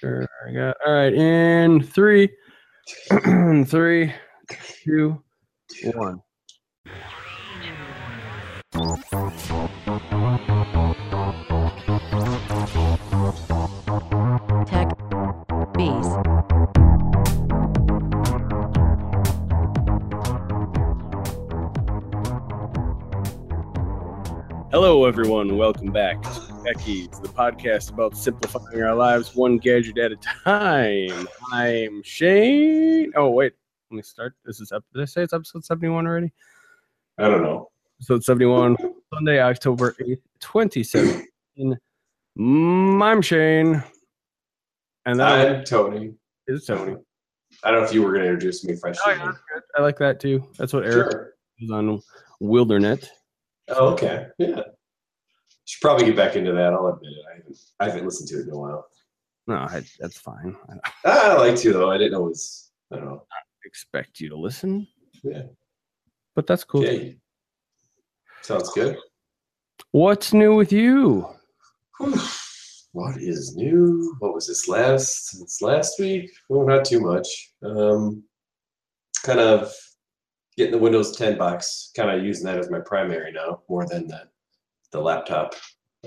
Sure. I got all right. In three, three, two, one. Tech Ease. Hello, everyone. Welcome back to Tech Ease, the podcast about simplifying our lives one gadget at a time. I'm Shane. Oh, wait. Let me start. This is up. Did I say it's episode 71 already? I don't know. Episode 71, Sunday, October 8th, 2017. Mm, I'm Shane. And that I'm Tony. is Tony. I don't know if you were going to introduce me if I Oh, should. yeah. I like that too. That's what Eric Sure. is on Wildernet. Oh, okay. Yeah. Should probably get back into that. I'll admit it. I haven't, I haven't listened to it in a while. No, I, that's fine. I I like to though. I didn't always. it. I don't know. expect you to listen, Yeah. but that's cool. Yeah. Sounds good. What's new with you? What is new? What was this last? It's last week. Well, not too much. Um, kind of getting the Windows 10 box. Kind of using that as my primary now, more than the the laptop.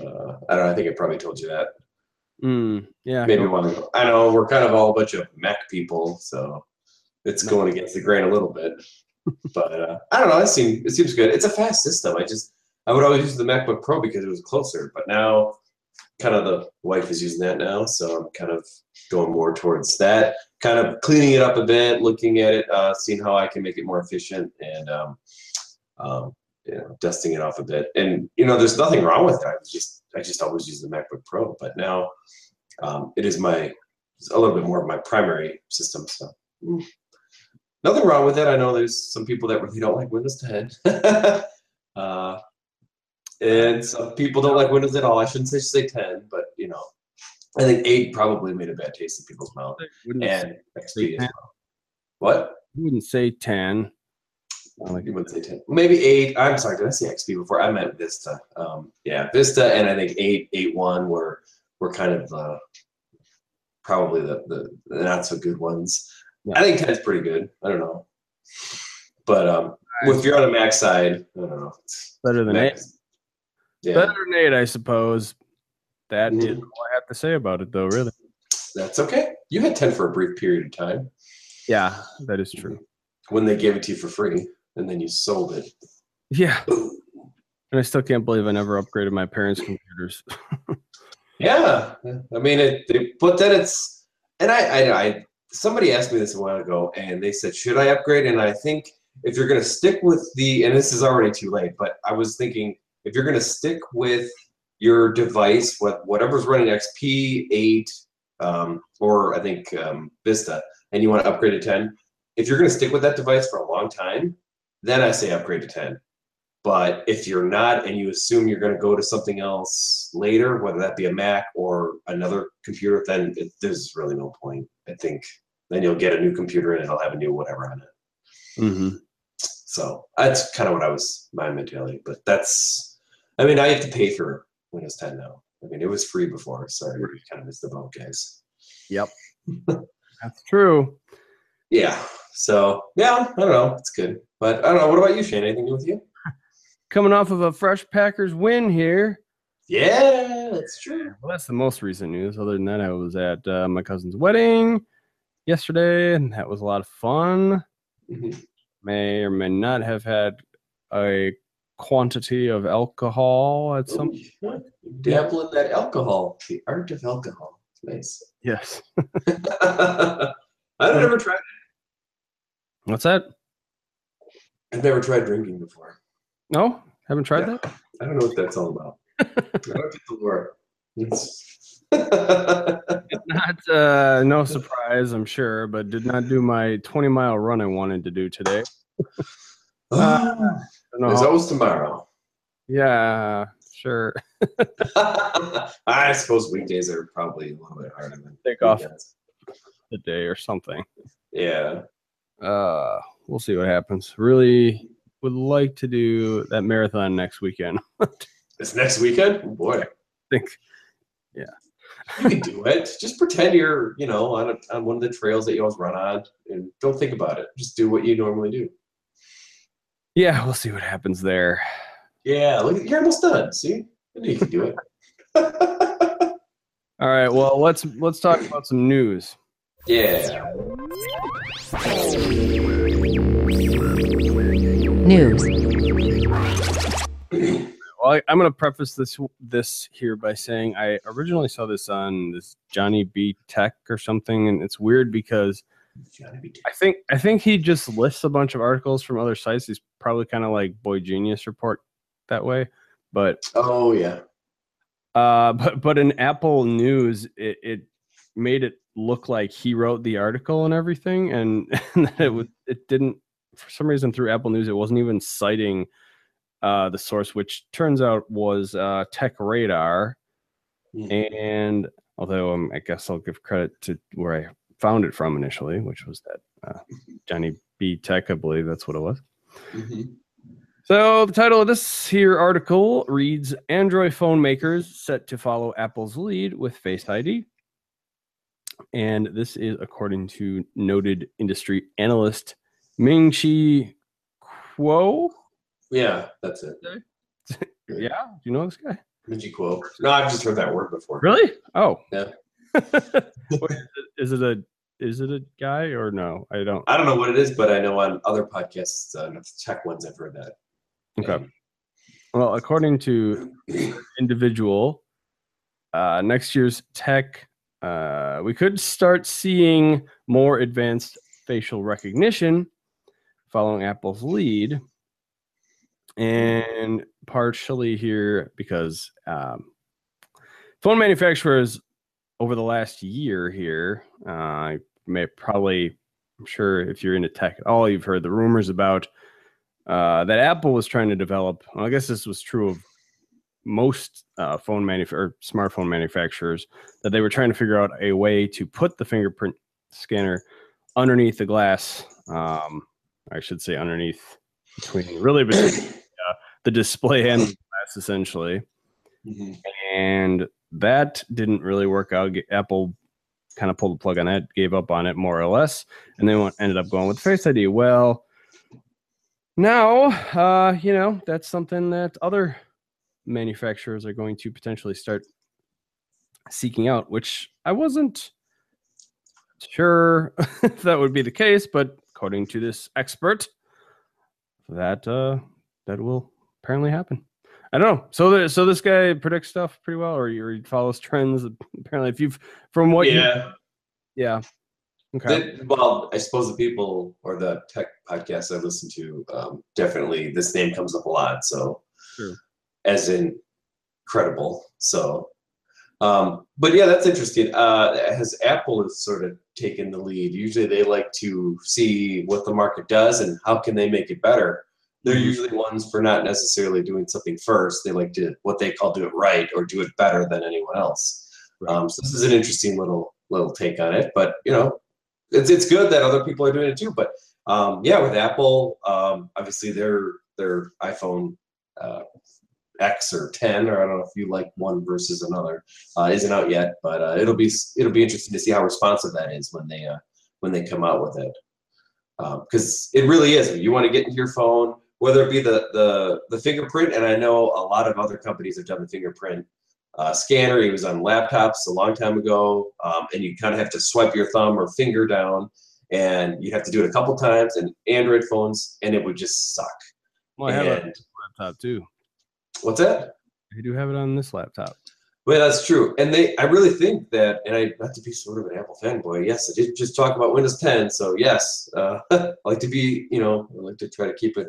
Uh, I don't know. I think I probably told you that. Mm, yeah. maybe one. I know we're kind of all a bunch of Mac people, so it's going against the grain a little bit. but uh, I don't know. It seems it seems good. It's a fast system. I just I would always use the MacBook Pro because it was closer, but now kind of the wife is using that now, so I'm kind of going more towards that. Kind of cleaning it up a bit, looking at it, uh, seeing how I can make it more efficient, and um, um, you know, dusting it off a bit. And you know, there's nothing wrong with that. I just I just always use the MacBook Pro, but now um, it is my it's a little bit more of my primary system. So mm, nothing wrong with it. I know there's some people that really don't like Windows 10. uh, and some people don't like Windows at all. I shouldn't say say 10, but you know, I think 8 probably made a bad taste in people's mouth. And XP as well. What? I wouldn't say 10. I like You wouldn't say 10. Maybe 8. I'm sorry, did I say XP before? I meant Vista. Um, yeah, Vista and I think 8, 8 1 were were kind of uh, probably the, the, the not so good ones. Yeah. I think 10 is pretty good. I don't know. But um, if you're on the Mac side, I don't know. It's, better than 8. Yeah, Better than 8, I suppose. That is Mhm. all I have to say about it, though, really. that's okay. You had 10 for a brief period of time Yeah, that is true. when they gave it to you for free and then you sold it. Yeah. And I still can't believe I never upgraded my parents' computers. Yeah, I mean, it, it, but then it's, and I, I, I, somebody asked me this a while ago, and they said, should I upgrade? And I think if you're going to stick with the, and this is already too late, but I was thinking if you're going to stick with your device, what whatever's running XP eight, um, or I think um, Vista, and you want to upgrade to ten, if you're going to stick with that device for a long time, then I say upgrade to ten. But if you're not and you assume you're going to go to something else later, whether that be a Mac or another computer, then it, there's really no point. I think then you'll get a new computer and it'll have a new whatever on it. hmm So that's kind of what I was my mentality. But that's, I mean, I have to pay for Windows 10 now. I mean, it was free before. Sorry, we kind of missed the boat, guys. Yep. That's true. Yeah. So yeah, I don't know. It's good. But I don't know. What about you, Shane? Anything new with you? Coming off of a fresh Packers win here. Yeah, that's true. Well, that's the most recent news. Other than that, I was at uh, my cousin's wedding yesterday, and that was a lot of fun. Mhm. May or may not have had a quantity of alcohol at some. Dabble in that alcohol. The art of alcohol. Nice. Yes. I've never tried. it. What's that? I've never tried drinking before. No, haven't tried Yeah. that. I don't know what that's all about. I don't get the lure. It's- Not uh, no surprise, I'm sure, but did not do my 20 mile run I wanted to do today. Ah, Don't There's always tomorrow. yeah, sure. I suppose weekdays are probably a little bit harder than Take off the day or something. Yeah. Uh, we'll see what happens. Really would like to do that marathon next weekend. This next weekend? Oh, boy. think, yeah. You can do it. Just pretend you're, you know, on a, on one of the trails that you always run on, and don't think about it. Just do what you normally do. Yeah, we'll see what happens there. Yeah, look, you're almost done. See, I you can do it. All right, well let's let's talk about some news. yeah. News. Well, I, I'm going to preface this this here by saying I originally saw this on this Johnny B Tech or something, and it's weird because I think I think he just lists a bunch of articles from other sites. He's probably kind of like Boy Genius report that way, but Oh yeah. uh, but but in Apple News, it, it made it look like he wrote the article and everything, and, and that it was it didn't for some reason through Apple News it wasn't even citing uh, the source, which turns out was uh, Tech Radar. Mhm. And although um, I guess I'll give credit to where I found it from initially, which was that uh, Johnny B Tech, I believe that's what it was. Mhm. So the title of this here article reads Android phone makers set to follow Apple's lead with Face ID. And this is according to noted industry analyst Ming Chi Kuo. Yeah, that's it. Yeah, do you know this guy? Minji quote. No, I've just heard that word before. Really? Oh. Yeah. Wait, is it a is it a guy or no? I don't. I don't know what it is, but I know on other podcasts, uh, tech ones, I've heard that. Okay. Well, according to individual, uh, next year's tech, uh, we could start seeing more advanced facial recognition following Apple's lead. And partially here because um, phone manufacturers over the last year here, uh, may probably, I'm sure if you're into tech at all, you've heard the rumors about uh, that Apple was trying to develop. Well, I guess this was true of most uh, phone manuf- or smartphone manufacturers that they were trying to figure out a way to put the fingerprint scanner underneath the glass. Um, I should say underneath between really between uh, the display and the glass, essentially. Mhm. And that didn't really work out. Apple kind of pulled the plug on that, gave up on it more or less, and then went, ended up going with Face ID. Well, now, uh, you know, that's something that other manufacturers are going to potentially start seeking out, which I wasn't sure if that would be the case, but according to this expert, that uh, that will apparently happen. I don't know. So, the, so this guy predicts stuff pretty well, or he, follows trends. Apparently, if you've from what, you, yeah. yeah, okay, The- well, I suppose the people or the tech podcasts I listen to, um, definitely this name comes up a lot. So, as in credible. So, um, but yeah, that's interesting. Uh, has Apple has sort of taken the lead? Usually, they like to see what the market does and how can they make it better. They're Mhm. usually ones for not necessarily doing something first. They like to what they call do it right or do it better than anyone else. Right. Um, so this is an interesting little little take on it. But you know, it's it's good that other people are doing it too. But um, yeah, with Apple, um, obviously their their iPhone uh, X or 10, or I don't know if you like one versus another, uh, isn't out yet. But uh, it'll be it'll be interesting to see how responsive that is when they uh, when they come out with it. Because it really is. You want to get into your phone, whether it be the the the fingerprint, and I know a lot of other companies have done the fingerprint uh, scanner. It was on laptops a long time ago, um, and you kind of have to swipe your thumb or finger down, and you have to do it a couple times. And Android phones, and it would just suck. well, I have a laptop too. What's that? I do have it on this laptop. Well, that's true, and they. I really think that, and I not to be sort of an Apple fanboy. Yes, I did just talk about Windows 10, so yes, uh, I like to be, you know, I like to try to keep it,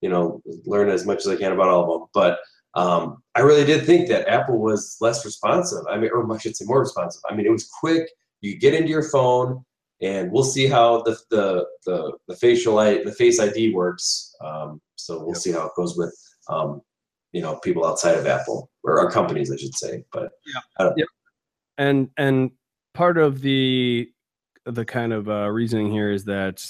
you know, learn as much as I can about all of them. But um, I really did think that Apple was less responsive. I mean, or I should say more responsive. I mean, it was quick. You get into your phone, and we'll see how the the the, the facial the Face ID works. Um, so we'll Yep. see how it goes with. Um, you know, people outside of Apple or our companies, I should say. But yeah, and and part of the the kind of uh, reasoning here is that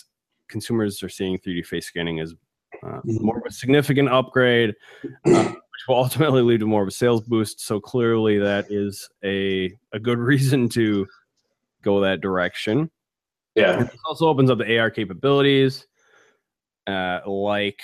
consumers are seeing 3D face scanning as uh, Mhm. more of a significant upgrade, uh, which will ultimately lead to more of a sales boost. So clearly, that is a a good reason to go that direction. Yeah. It also opens up the AR capabilities, uh, like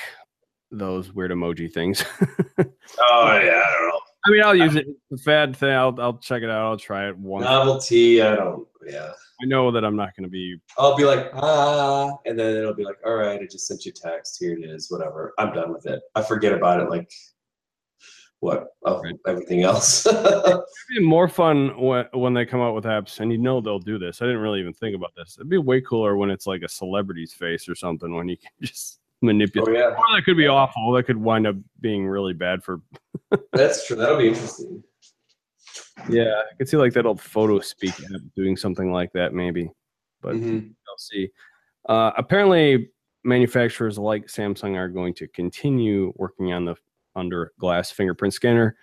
those weird emoji things. Oh yeah, I don't know. I mean, I'll use it. It's a fad thing. I'll I'll check it out. I'll try it once. Novelty, I don't. Yeah. I know that I'm not going to be. I'll be like, ah, and then it'll be like, all right, I just sent you text. Here it is. Whatever. I'm done with it. I forget about it. Like, what? Oh, Right. everything else. It'd be more fun when, when they come out with apps, and you know they'll do this. I didn't really even think about this. It'd be way cooler when it's like a celebrity's face or something when you can just oh manipulate. yeah, Or that could be awful. That could wind up being really bad for. that's true. That'll be interesting. Yeah, I could see like that old photo speak app doing something like that, maybe. But Mhm. I'll see. Uh, apparently, manufacturers like Samsung are going to continue working on the under glass fingerprint scanner.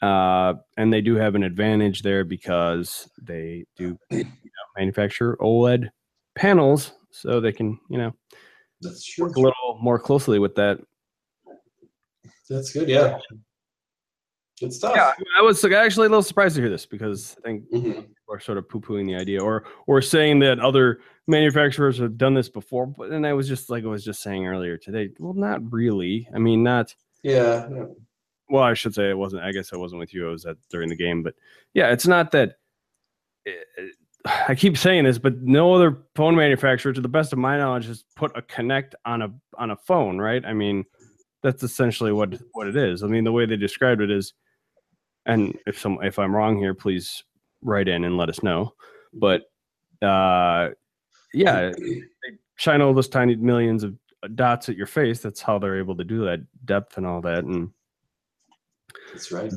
Uh, and they do have an advantage there because they do you know, manufacture OLED panels, so they can, you know, That's true. work a little more closely with that. That's good. Yeah. Good stuff. Yeah, I was actually a little surprised to hear this because I think Mhm. people are sort of poo-pooing the idea or or saying that other manufacturers have done this before. But then I was just like I was just saying earlier today. Well, not really. I mean, not Yeah. yeah. well. I should say it wasn't. I guess I wasn't with you. I was at during the game. But yeah, it's not that. eh, I keep saying this, but no other phone manufacturer, to the best of my knowledge, has put a Kinect on a on a phone, right? I mean, that's essentially what what it is. I mean, the way they described it is, and if some if I'm wrong here, please write in and let us know. But uh, yeah, they shine all those tiny millions of dots at your face. That's how they're able to do that depth and all that. And That's right.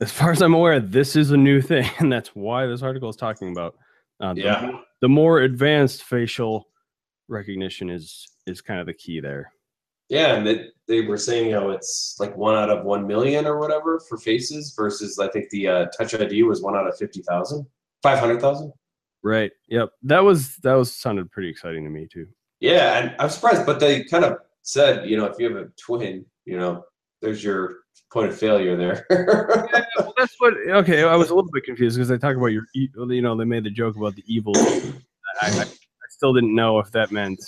as far as I'm aware, this is a new thing, and that's why this article is talking about. Uh, the, Yeah. the more advanced facial recognition is is kind of the key there. Yeah, and they, they were saying how it's like one out of one million or whatever for faces versus I think the uh, Touch ID was one out of 50,000, 500,000. Right. Yep. That was that was sounded pretty exciting to me too. Yeah, and I'm surprised, but they kind of said, you know, if you have a twin, you know, there's your point of failure there. well, that's what. Okay, I was a little bit confused because they talk about your, you know, they made the joke about the evil. I, I, I still didn't know if that meant.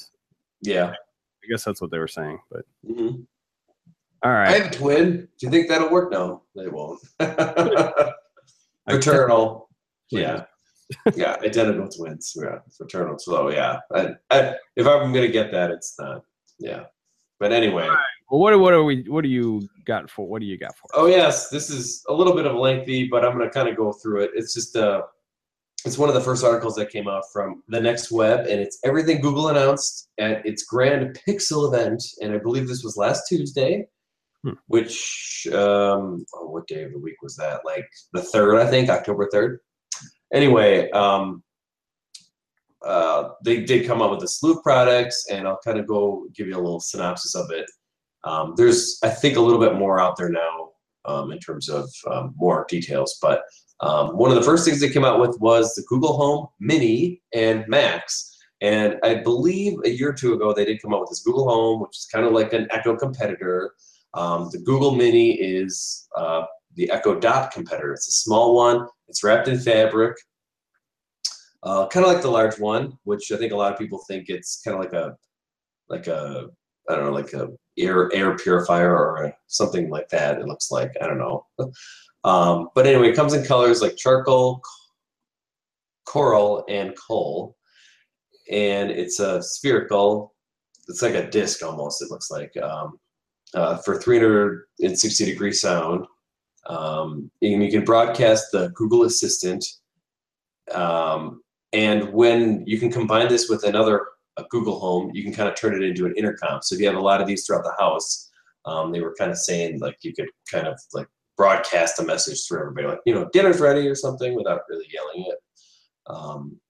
yeah. I guess that's what they were saying. But Mhm. all I have a twin. Do you think that'll work? No, they won't. Fraternal. Yeah. yeah, identical twins. Yeah, fraternal. So yeah, I, I, if I'm gonna get that, it's not. Yeah, but anyway. Well, what what are we? What do you got for? What do you got for? Oh yes, this is a little bit of lengthy, but I'm gonna kind of go through it. It's just uh, it's one of the first articles that came out from the Next Web, and it's everything Google announced at its Grand Pixel event, and I believe this was last Tuesday. Hmm. Which um, oh, what day of the week was that? Like the third, I think, October third. Anyway, um, uh, they did come out with a slew of products, and I'll kind of go give you a little synopsis of it. Um, there's, I think, a little bit more out there now um, in terms of um, more details. But um, one of the first things they came out with was the Google Home Mini and Max. And I believe a year or two ago, they did come out with this Google Home, which is kind of like an Echo competitor. Um, the Google Mini is uh, the Echo Dot competitor. It's a small one. It's wrapped in fabric, uh, kind of like the large one, which I think a lot of people think it's kind of like a, like a, I don't know, like a air air purifier or something like that. It looks like I don't know. Um, but anyway, it comes in colors like charcoal, coral, and coal, and it's a spherical. It's like a disc almost. It looks like um, uh, for 360 degree sound. Um, and you can broadcast the Google Assistant. Um, and when you can combine this with another a Google Home, you can kind of turn it into an intercom. So if you have a lot of these throughout the house, um, they were kind of saying like you could kind of like broadcast a message through everybody, like you know dinner's ready or something, without really yelling it. Um,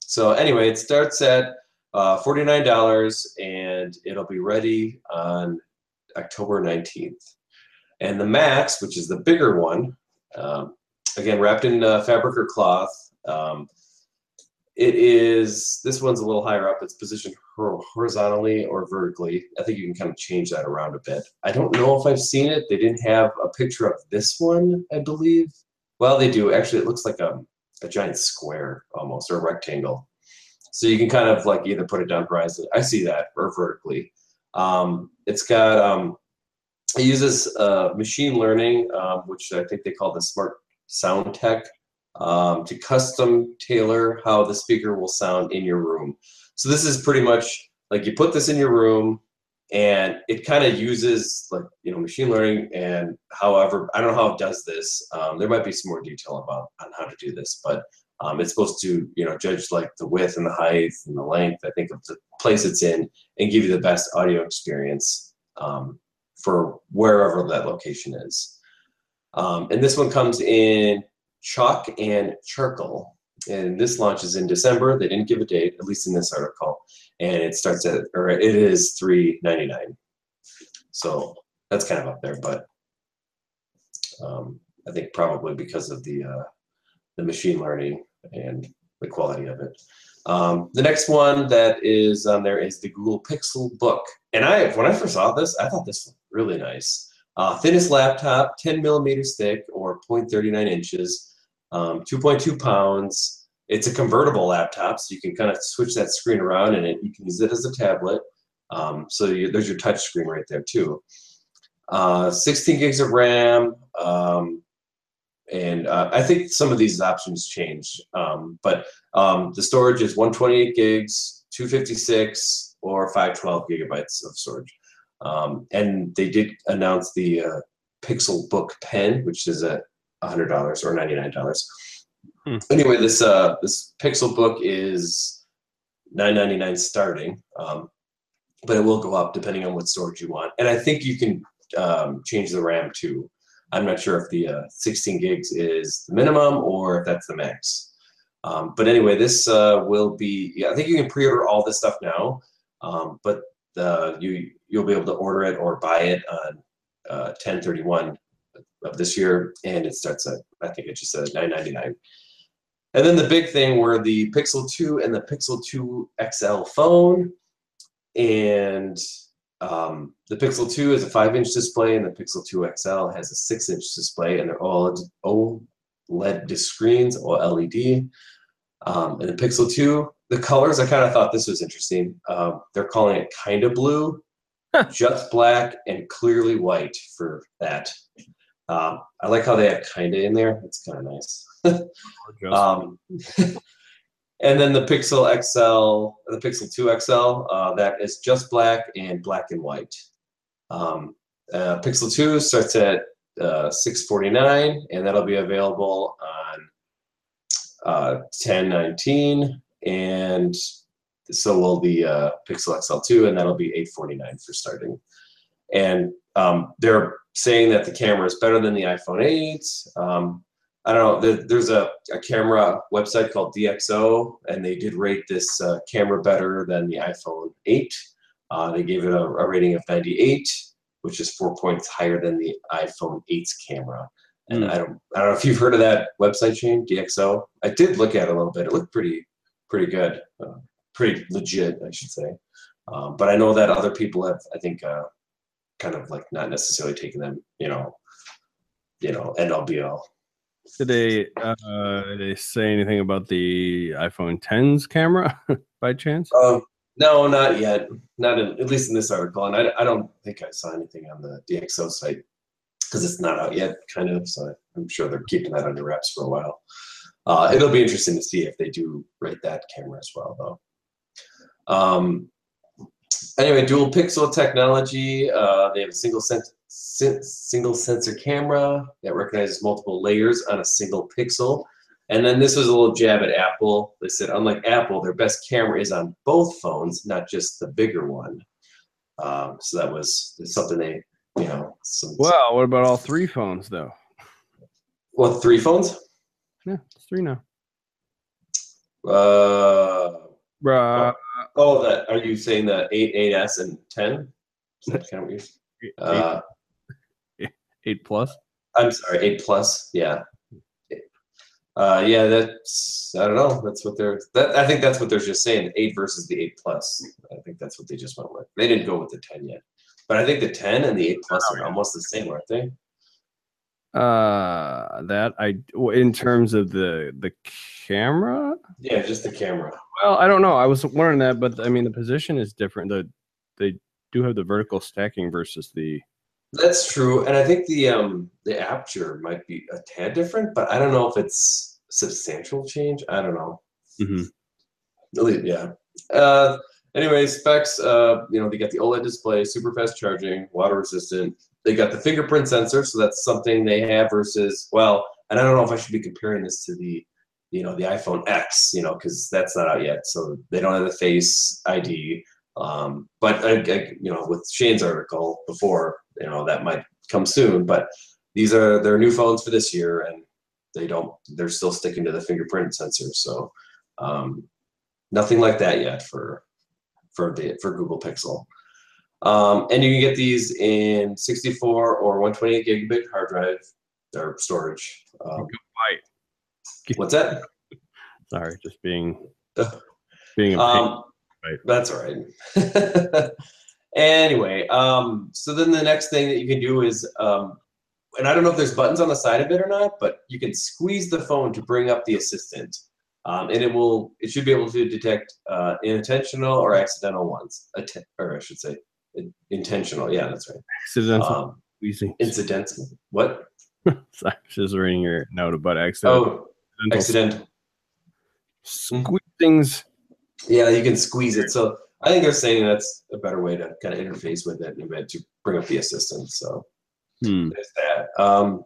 so anyway, it starts at uh, forty nine dollars, and it'll be ready on October nineteenth. And the Max, which is the bigger one, um, again wrapped in uh, fabric or cloth. Um, it is this one's a little higher up. It's positioned hor- horizontally or vertically. I think you can kind of change that around a bit. I don't know if I've seen it. They didn't have a picture of this one, I believe. Well, they do. Actually, it looks like a, a giant square almost or a rectangle. So you can kind of like either put it down horizontally. I see that or vertically. Um, it's got um, it uses uh, machine learning, um, which I think they call the smart sound tech, um, to custom tailor how the speaker will sound in your room. So this is pretty much like you put this in your room, and it kind of uses like you know machine learning and however I don't know how it does this. Um, there might be some more detail about on how to do this, but um, it's supposed to you know judge like the width and the height and the length. I think of the place it's in and give you the best audio experience um, for wherever that location is. Um, and this one comes in chalk and charcoal. And this launches in December. They didn't give a date, at least in this article. And it starts at, or it is three ninety nine. So that's kind of up there, but um, I think probably because of the uh, the machine learning and the quality of it. Um, the next one that is on there is the Google Pixel Book. And I, when I first saw this, I thought this was really nice. Uh, thinnest laptop, 10 millimeters thick or 0.39 inches, um, 2.2 pounds. It's a convertible laptop, so you can kind of switch that screen around and it, you can use it as a tablet. Um, so you, there's your touch screen right there too. Uh, 16 gigs of RAM, um, and uh, I think some of these options change. Um, but um, the storage is 128 gigs, 256, or 512 gigabytes of storage. Um, and they did announce the uh, Pixel Book Pen, which is at $100 or $99. Hmm. Anyway, this uh, this Pixel Book is 9.99 starting, um, but it will go up depending on what storage you want. And I think you can um, change the RAM too. I'm not sure if the uh, 16 gigs is the minimum or if that's the max. Um, but anyway, this uh, will be. Yeah, I think you can pre-order all this stuff now, um, but uh, you you'll be able to order it or buy it on uh, 1031 of this year, and it starts at I think it just says 9.99. And then the big thing were the Pixel 2 and the Pixel 2 XL phone, and um, the Pixel 2 is a 5-inch display, and the Pixel 2 XL has a 6-inch display, and they're all OLED screens or LED. Um, and the Pixel 2, the colors, I kind of thought this was interesting. Um, they're calling it kind of blue, just black, and clearly white for that. Um, I like how they have kind of in there. It's kind of nice. Um, and then the Pixel XL, the Pixel 2 XL, uh, that is just black and black and white. Um, uh, Pixel 2 starts at uh, 649 and that'll be available on uh, 1019 and so will the uh, Pixel XL2 and that'll be 849 for starting. And um, they're saying that the camera is better than the iPhone 8. Um, I don't know. There's a, a camera website called DxO, and they did rate this uh, camera better than the iPhone 8. Uh, they gave it a, a, rating of 98, which is four points higher than the iPhone 8's camera. And Mm. I don't, I don't know if you've heard of that website Shane, DxO. I did look at it a little bit. It looked pretty, pretty good, uh, pretty legit, I should say. Um, but I know that other people have, I think, uh, kind of like not necessarily taking them, you know, you know, end all be all. Did they uh did they say anything about the iPhone 10's camera by chance? Um, no, not yet. Not in, at least in this article, and I, I don't think I saw anything on the DxO site because it's not out yet, kind of. So I'm sure they're keeping that under wraps for a while. Uh, it'll be interesting to see if they do rate that camera as well, though. Um, anyway, dual pixel technology. Uh, they have a single single sensor camera that recognizes multiple layers on a single pixel. And then this was a little jab at Apple. They said, unlike Apple, their best camera is on both phones, not just the bigger one. Um, so that was something they, you know, some. Well, what about all three phones though? What three phones? Yeah, it's three now. Uh, Bruh. Oh, that are you saying the eight, 8S, and ten? Is that kind of weird? Eight, Uh, eight plus. I'm sorry, eight plus. Yeah. Uh, yeah, that's I don't know. That's what they're. That I think that's what they're just saying. Eight versus the eight plus. I think that's what they just went with. They didn't go with the ten yet, but I think the ten and the eight plus are almost the same, aren't they? Uh, that I in terms of the the camera. Yeah, just the camera. Well, I don't know. I was wondering that, but I mean, the position is different. The they do have the vertical stacking versus the. That's true, and I think the um the aperture might be a tad different, but I don't know if it's substantial change. I don't know. Mhm. At least- Yeah. Uh, anyway, specs. Uh, you know, they got the OLED display, super fast charging, water resistant. They got the fingerprint sensor, so that's something they have versus well, and I don't know if I should be comparing this to the, you know, the iPhone X, you know, because that's not out yet, so they don't have the Face ID. Um, but I, I, you know, with Shane's article before, you know, that might come soon. But these are their new phones for this year, and they don't. They're still sticking to the fingerprint sensor, so um, nothing like that yet for for the for Google Pixel. Um, and you can get these in 64 or 128 gigabit hard drive or storage. Um, what's that? Sorry, just being being a. Um, Right. That's all right. anyway, um, so then the next thing that you can do is, um, and I don't know if there's buttons on the side of it or not, but you can squeeze the phone to bring up the assistant, um, and it will. It should be able to detect uh, intentional or accidental ones, Atten- or I should say, intentional. Yeah, that's right. accidental Um, squeezing. incidental. What? Sorry, just reading your note about accidental. Oh, accidental. Squeeze things. Yeah, you can squeeze it. So I think they're saying that's a better way to kind of interface with it and to bring up the assistant. So Hmm. there's that. Um,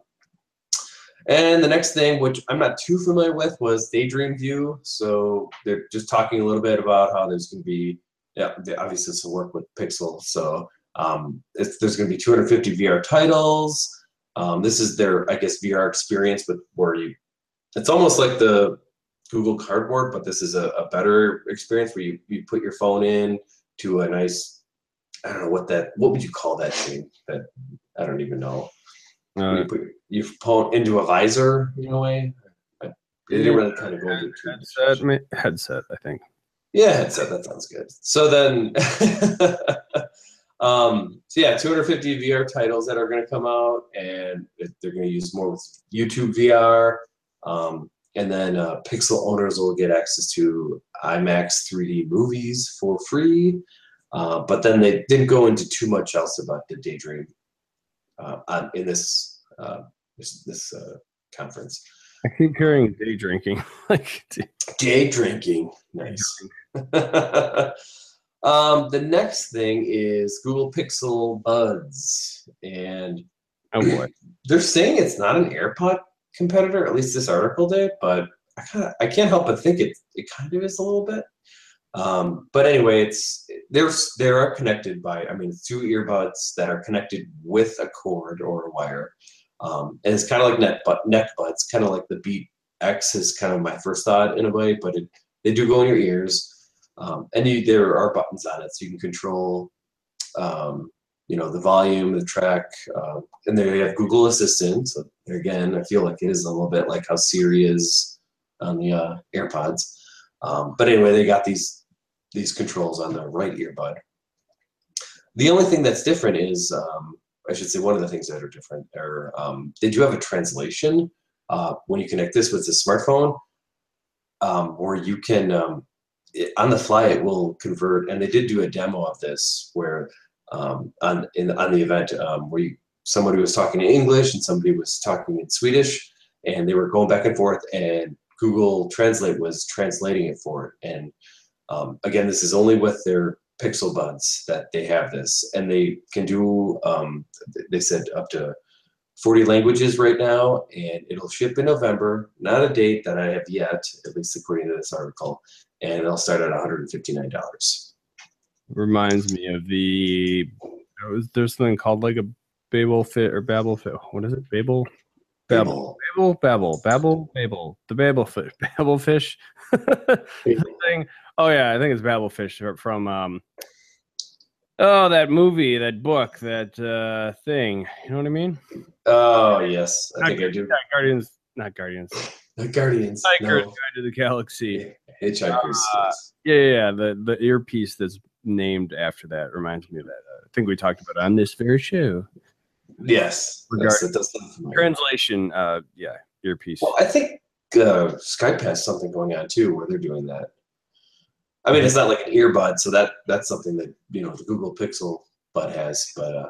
and the next thing, which I'm not too familiar with, was Daydream View. So they're just talking a little bit about how there's going to be, yeah, they- obviously this will work with Pixel. So um, it's, there's going to be 250 VR titles. Um, this is their, I guess, VR experience, but where you, it's almost like the Google Cardboard, but this is a, a better experience where you, you put your phone in to a nice, I don't know what that, what would you call that thing? That I don't even know. Uh, you put your phone into a visor in a way. I, they didn't really kind of go into it too much. headset, headset, I think. Yeah, headset. That sounds good. So then, um, so yeah, 250 VR titles that are going to come out, and they're going to use more with YouTube VR. Um, and then uh, Pixel owners will get access to IMAX 3D movies for free. Uh, but then they didn't go into too much else about the Daydream uh, in this uh, this, this uh, conference. I keep hearing day drinking. like, Day drinking. Nice. um, the next thing is Google Pixel Buds. And oh boy. they're saying it's not an AirPod competitor, at least this article did, but I kind of I can't help but think it it kind of is a little bit. Um, but anyway, it's they're they are connected by I mean two earbuds that are connected with a cord or a wire, um, and it's kind of like neck but neck buds, kind of like the Beat X is kind of my first thought in a way, but it they do go in your ears, um, and you, there are buttons on it so you can control, um, you know, the volume, the track, uh, and there you have Google Assistant. So again, I feel like it is a little bit like how Siri is on the uh, AirPods. Um, but anyway, they got these these controls on the right earbud. The only thing that's different is, um, I should say, one of the things that are different are um, they do have a translation uh, when you connect this with the smartphone, um, where you can um, it, on the fly it will convert. And they did do a demo of this where um, on in on the event um, where you, somebody was talking in English and somebody was talking in Swedish, and they were going back and forth, and Google Translate was translating it for it. And um, again, this is only with their Pixel Buds that they have this, and they can do. Um, they said up to 40 languages right now, and it'll ship in November. Not a date that I have yet, at least according to this article, and it'll start at 159 dollars. Reminds me of the. was- There's something called like a Babel fit or Babel fit. What is it? Babel? Babel. Babel, Babel, Babel, Babel, the Babel fish, Babel fish thing. Oh yeah, I think it's Babel fish from um. Oh, that movie, that book, that uh thing. You know what I mean? Oh yes, I think I do. Yeah, Guardians, not Guardians. Not Guardians. Hitchhiker's No. Guide to the Galaxy. Hitchhikers. Uh, Yeah, yeah, yeah. The the earpiece that's named after that reminds me of that. Uh, I think we talked about it on this very show. yes. regard- yes, that does sound familiar. Translation, uh, yeah, earpiece. Well, I think uh, Skype has something going on too, where they're doing that. I mean, it's not like an earbud, so that that's something that you know the Google Pixel Bud has. But uh,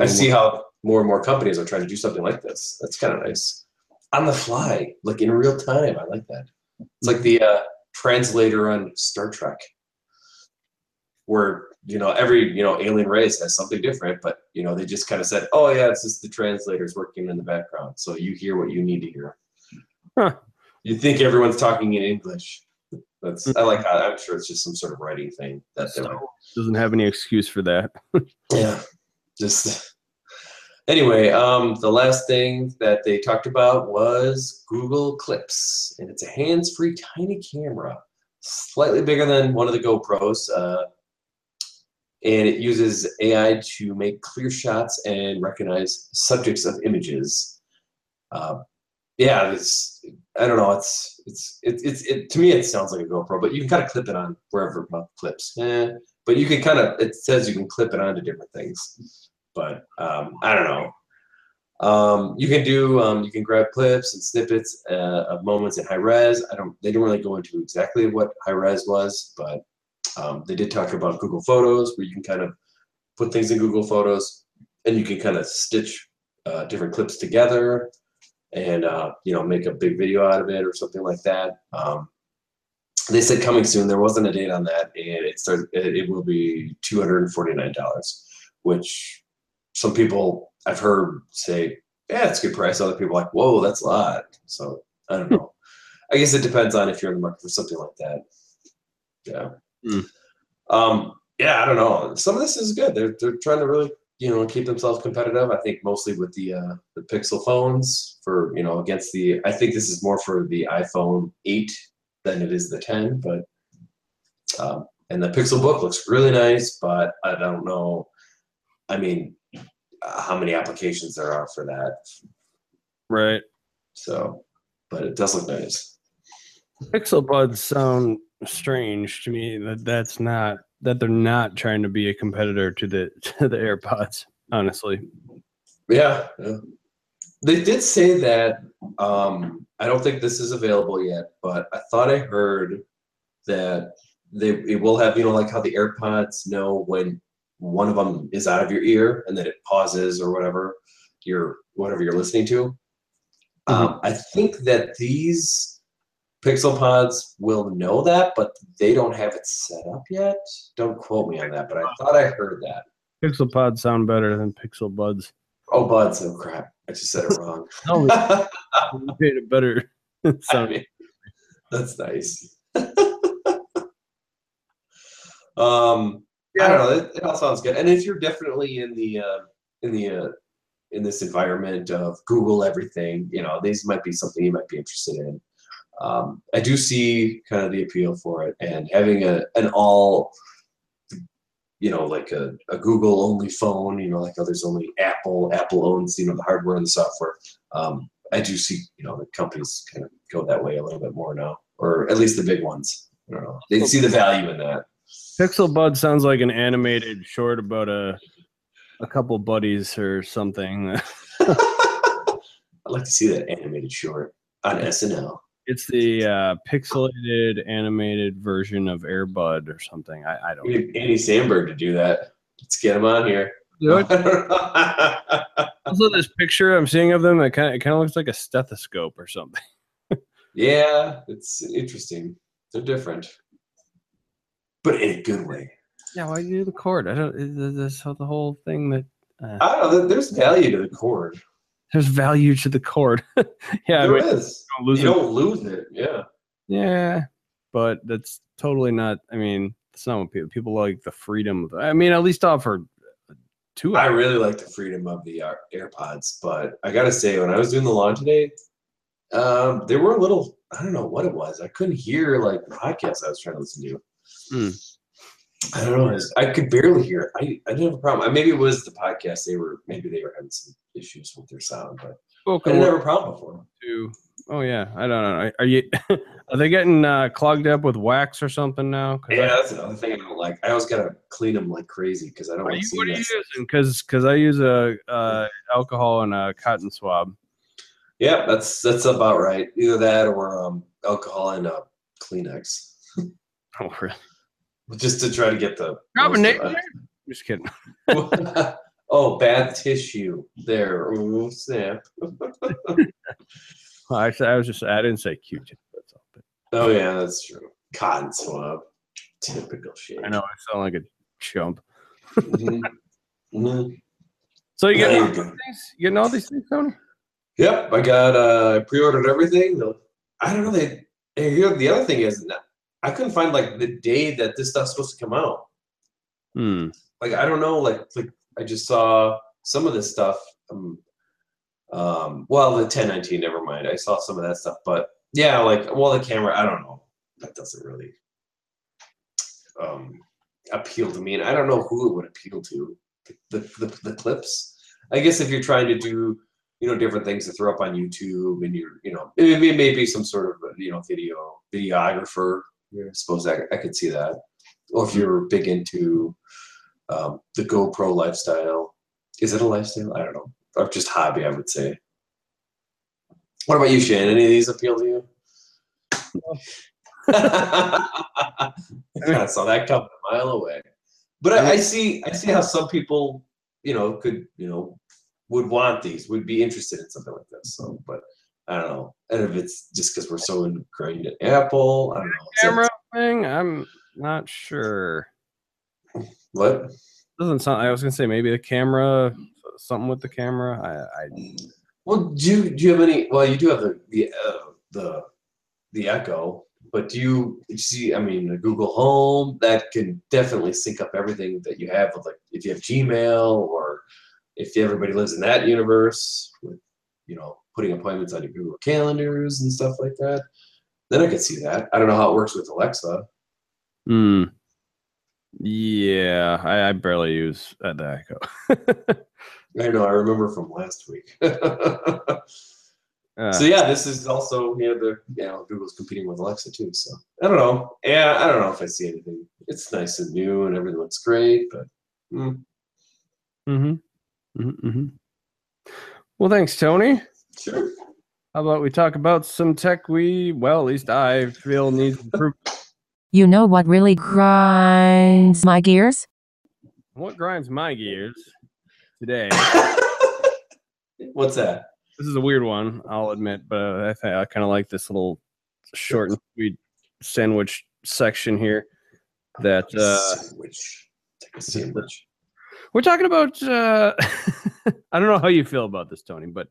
I see how more and more companies are trying to do something like this. That's kind of nice, on the fly, like in real time. I like that. It's like the uh, translator on Star Trek, where you know every you know alien race has something different, but you know they just kind of said, "Oh yeah, it's just the translators working in the background, so you hear what you need to hear." Huh. You think everyone's talking in English. That's I like how I'm sure it's just some sort of writing thing that they're doesn't have any excuse for that. yeah. Just anyway, um, the last thing that they talked about was Google Clips, and it's a hands-free tiny camera, slightly bigger than one of the GoPros, uh, and it uses AI to make clear shots and recognize subjects of images. Uh, yeah, it's I don't know. It's it's it, it's it to me it sounds like a GoPro, but you can kind of clip it on wherever uh, clips. Eh, but you can kind of it says you can clip it onto different things. But um, I don't know. Um, you can do um, you can grab clips and snippets uh, of moments in high res. I don't they don't really go into exactly what high res was, but um, they did talk about Google Photos, where you can kind of put things in Google Photos, and you can kind of stitch uh, different clips together and uh, you know make a big video out of it or something like that. Um, they said coming soon. There wasn't a date on that, and it started. It, will be two hundred and forty nine dollars, which some people I've heard say, yeah, it's a good price. Other people are like, whoa, that's a lot. So I don't know. I guess it depends on if you're in the market for something like that. Yeah. Hmm. Um, yeah, I don't know. Some of this is good. They're they're trying to really you know keep themselves competitive. I think mostly with the uh, the Pixel phones for you know against the. I think this is more for the iPhone eight than it is the ten, but um, and the Pixel Book looks really nice, but I don't know. I mean, uh, how many applications there are for that? Right. So, but it does look nice. Pixel buds sound strange to me that that's not that they're not trying to be a competitor to the to the AirPods. Honestly, Yeah, yeah. They did say that. Um, I don't think this is available yet, but I thought I heard that they it will have you know like how the AirPods know when one of them is out of your ear and then it pauses or whatever you're whatever you're listening to. Um, I think that these Pixel Pods will know that, but they don't have it set up yet. Don't quote me on that, but I thought I heard that. Pixel pods sound better than Pixel buds. Oh, buds! Oh crap! I just said it wrong. No, we made it better. I mean, that's nice. um, I don't know. It, it all sounds good. And if you're definitely in the uh, in the uh, in this environment of Google everything, you know, these might be something you might be interested in. Um, I do see kind of the appeal for it, and having a an all, you know, like a, a Google only phone, you know, like oh, there's only Apple. Apple owns you know the hardware and the software. Um, I do see you know the companies kind of go that way a little bit more now, or at least the big ones. I don't know. They see the value in that. Pixel Bud sounds like an animated short about a a couple buddies or something. I'd like to see that animated short on SNL. It's the uh, pixelated animated version of Airbud or something. I, I don't We need Andy Samberg to do that. Let's get him on here. know. Also, this picture I'm seeing of them, it kind of it kind of looks like a stethoscope or something. yeah, it's interesting. They're different, but in a good way. Yeah, why do do the cord? I don't. is- is This the whole thing that uh, I don't know. There's value to the cord. There's value to the cord. yeah, I mean, is. don't lose You it. don't lose it. Yeah. Yeah, but that's totally not. I mean, it's not what people people like the freedom. Of, I mean, at least offer two. I really like the freedom of the AirPods, but I gotta say, when I was doing the lawn today, um, they were a little. I don't know what it was. I couldn't hear like the podcast I was trying to listen to. Hmm. I don't know. I was- I could barely hear it. I, I didn't have a problem. Maybe it was the podcast. They were maybe they were having some issues with their sound, but I spoken didn't have a problem before. to. Oh yeah, I don't know. Are you? Are they getting uh, clogged up with wax or something now? 'Cause I- Yeah, that's another thing I don't like. I always gotta clean them like crazy because I don't What are you, to see what are you using? Because because I use a uh, alcohol and a cotton swab. Yeah, that's that's about right. Either that or um, alcohol and uh, Kleenex, Oh, really? Just to try to get the. Carbonate? most Just kidding. oh, bad tissue. There. Ooh, snap. Well, actually, I was just I didn't say Q-tip. That's all. But Oh yeah, that's true. Cotton swab. Typical shit. I know I sound like a chump. Mhm. Mhm. So you Yeah, getting all these things? You getting all these things, Tony? Yep, I got. uh I pre-ordered everything. I don't know. They. the other thing is, I couldn't find like the day that this stuff's supposed to come out. Hmm. like I don't know, like like I just saw some of this stuff. Um, um well, the 1019, never mind. I saw some of that stuff, but yeah, like well, the camera, I don't know. That doesn't really um appeal to me, and I don't know who it would appeal to. The the, the, the clips. I guess if you're trying to do you know different things to throw up on YouTube, and you're you know it may, maybe some sort of you know video videographer. I suppose I, I could see that. Or if you're big into um, the GoPro lifestyle. Is it a lifestyle? I don't know. Or just hobby, I would say. What about you, Shane? Any of these appeal to you? I saw that coming a mile away. But I, I see I see how some people, you know, could, you know, would want these, would be interested in something like this. So, but I don't know. And if it's just because we're so ingrained at Apple, I don't know. Camera thing? I'm not sure. What? Doesn't sound. I was gonna say maybe the camera, something with the camera. I, I Well, do you, do you have any? Well, you do have the the uh, the the Echo, but do you, you see? I mean, the Google Home that can definitely sync up everything that you have with like if you have Gmail or if everybody lives in that universe with you know putting appointments on your Google calendars and stuff like that. Then I could see that. I don't know how it works with Alexa. Hmm. Yeah, I, I barely use the Echo. I know. I remember from last week. Uh, So yeah, this is also you know the you know Google's competing with Alexa too. So I don't know. Yeah, I don't know if I see anything. It's nice and new and everything looks great, but mm, Mm-hmm. Mm-hmm. mm-hmm. Well, thanks, Tony. sure. How about we talk about some tech we, well, at least I feel needs improvement. You know what really grinds my gears? what grinds my gears today? What's that? This is a weird one, I'll admit, but I think I kind of like this little short and sweet sandwich section here. That uh, sandwich. Take a sandwich. we're talking about. Uh, I don't know how you feel about this, Tony, but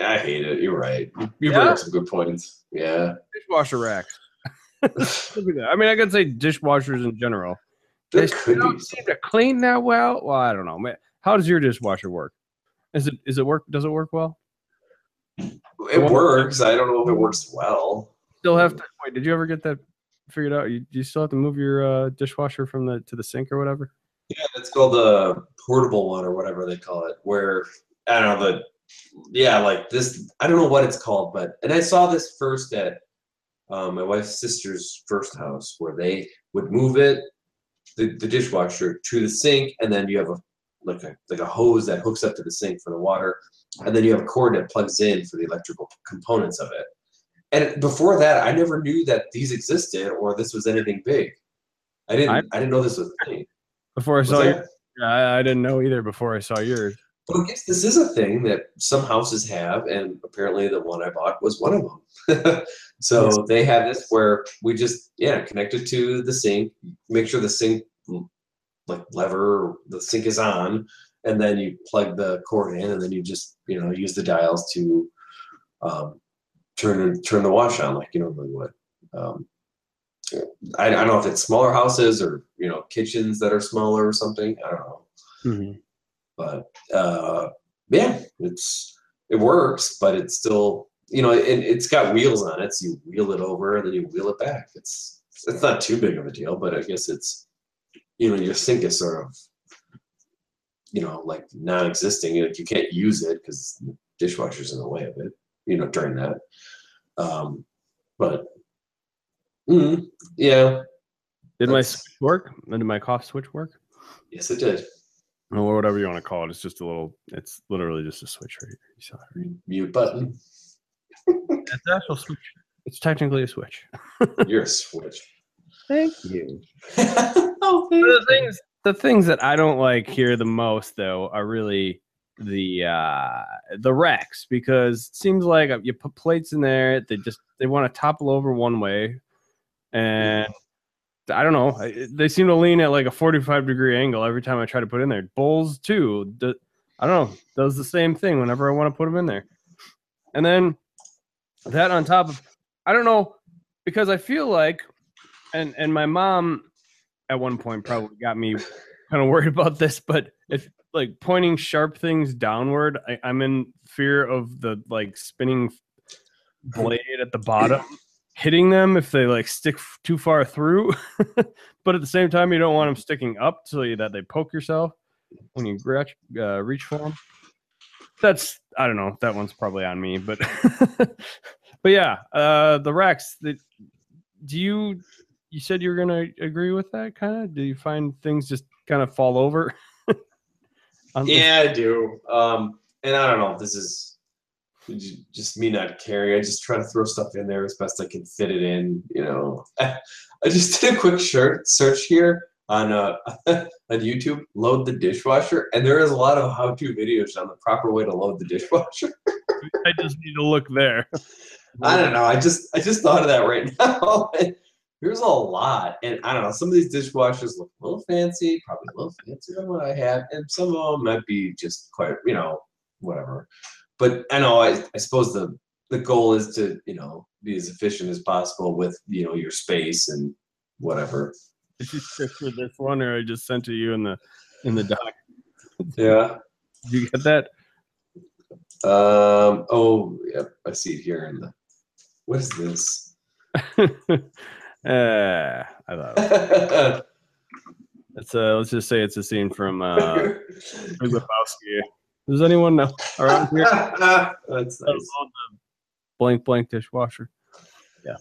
I hate it. You're right. You Yeah? brought up some good points. Yeah. dishwasher racks. Look at that. I mean, I could say dishwashers in general. There They don't seem to clean that well. Well, I don't know. man. How does your dishwasher work? Is it is it work? Does it work well? It works. I don't know if it works well. Still have to wait. Did you ever get that figured out? You, do you still have to move your uh, dishwasher from the to the sink or whatever? Yeah, it's called the portable one or whatever they call it. Where I don't know the yeah, like this. I don't know what it's called, but and I saw this first at um, my wife's sister's first house where they would move it, the, the dishwasher to the sink, and then you have a like a like a hose that hooks up to the sink for the water, and then you have a cord that plugs in for the electrical components of it. And before that, I never knew that these existed or this was anything big. I didn't. I, I- didn't know this was a thing. Before I saw your, I, I didn't know either. Before I saw yours. But I guess this is a thing that some houses have, and apparently the one I bought was one of them. so they have this where we just yeah connect it to the sink, make sure the sink like lever the sink is on, and then you plug the cord in, and then you just you know use the dials to um, turn turn the wash on like you normally would. Um, I, I don't know if it's smaller houses or you know kitchens that are smaller or something. I don't know Mm-hmm. but uh, yeah, it's it works, but it's still you know, and it's got wheels on it, so you wheel it over and then you wheel it back. It's it's not too big of a deal, but I guess it's you know your sink is sort of you know like non-existing. Like you can't use it because dishwasher's in the way of it, you know, during that. Um, but mm, yeah, Did my That's- switch work? Did my cough switch work? yes, it did. Or whatever you want to call it. It's just a little. It's literally just a switch right here. You saw it, right? Mute button. It's an actual switch. It's technically a switch. You're a switch. Thank you. oh, the things the things that I don't like here the most though are really the uh the racks because it seems like you put plates in there they just they want to topple over one way and I don't know. They seem to lean at like a 45 degree angle every time I try to put in there. Bowls too do, I don't know does the same thing whenever I want to put them in there. And then that on top of I don't know because I feel like and and my mom at one point probably got me kind of worried about this, but if like pointing sharp things downward, I, I'm in fear of the like spinning blade at the bottom hitting them if they like stick f- too far through. but at the same time, you don't want them sticking up so that they poke yourself when you reach, uh, reach for them. That's I don't know. That one's probably on me, but but yeah, uh, the racks. The, do you you said you were gonna agree with that kind of? Do you find things just kind of fall over? On the- Yeah, I do. Um, and I don't know this is just me not caring. I just try to throw stuff in there as best I can fit it in. You know, I just did a quick shirt search here on uh, on YouTube. Load the dishwasher, and there is a lot of how-to videos on the proper way to load the dishwasher. I just need to look there. I don't know. I just I just thought of that right now. There's a lot, and I don't know. Some of these dishwashers look a little fancy, probably a little fancier than what I have, and some of them might be just quite, you know, whatever. But I know. I, I suppose the the goal is to you know be as efficient as possible with you know your space and whatever. Did you for this one, or I just sent to you in the in the doc? Yeah. Did you get that? Um. Oh, yep. I see it here in the. What is this? uh, I thought it's uh let's just say it's a scene from uh Lebowski. Does anyone know around here? That's That nice. blank blank dishwasher. Yeah.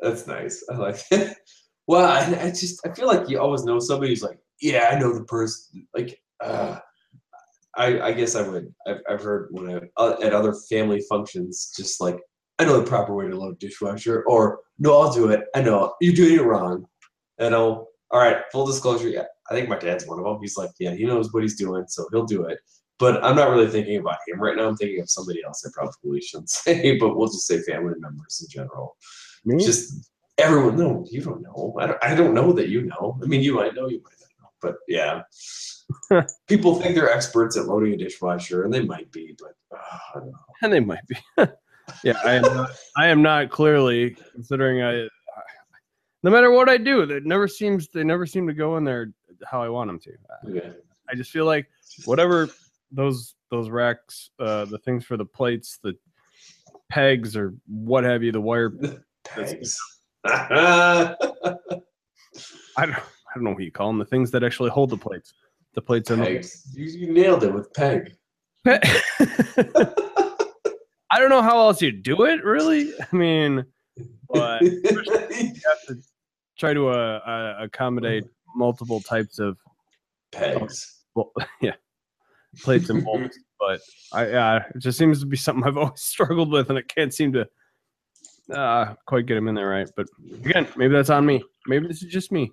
That's nice. I like it. Well, I, I just I feel like you always know somebody who's like, yeah, I know the person. Like, uh, I I guess I would. I've I've heard when I uh, at other family functions, just like I know the proper way to load dishwasher, or no, I'll do it. I know you're doing it wrong. And I'll all right. Full disclosure, yeah, I think my dad's one of them. He's like, yeah, he knows what he's doing, so he'll do it. But I'm not really thinking about him right now. I'm thinking of somebody else. I probably shouldn't say, but we'll just say family members in general Me? just everyone no you don't know I don't, I don't know that you know i mean you might know you might not know but yeah people think they're experts at loading a dishwasher and they might be but uh, I don't know. and they might be. yeah, I am. Not, I am not clearly considering I. No matter what I do, it never seems they never seem to go in there how I want them to. yeah. I just feel like whatever those those racks, uh, the things for the plates, the pegs or what have you, the wire. Pegs. I don't. I don't know what you call them. The things that actually hold the plates. The plates are. Pegs. You, you nailed it with peg I don't know how else you do it. Really, I mean, but you have to try to uh, uh, accommodate multiple types of pegs well, yeah, plates and bowls. But I, yeah, it just seems to be something I've always struggled with, and I can't seem to uh, quite get them in there right. But again, maybe that's on me. Maybe this is just me,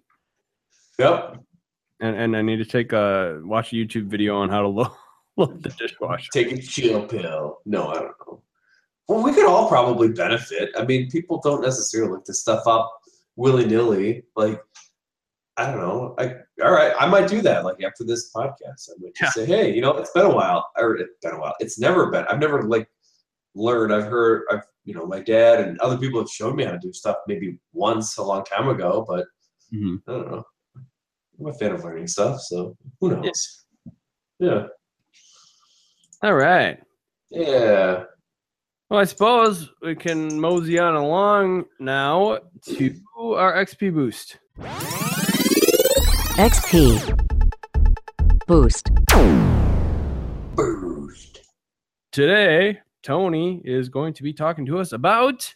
yep and and I need to take a watch a YouTube video on how to load, load the dishwasher. take a chill pill no i don't know well we could all probably benefit i mean people don't necessarily look this stuff up willy-nilly like i don't know i all right i might do that like after this podcast i might just say hey you know it's been a while or it's been a while it's never been i've never like learned i've heard i've you know my dad and other people have shown me how to do stuff maybe once a long time ago but Mhm. i don't know i'm a fan of learning stuff so who knows yeah All right. yeah Well, I suppose we can mosey on along now to our XP boost. XP. Boost. boost today Tony is going to be talking to us about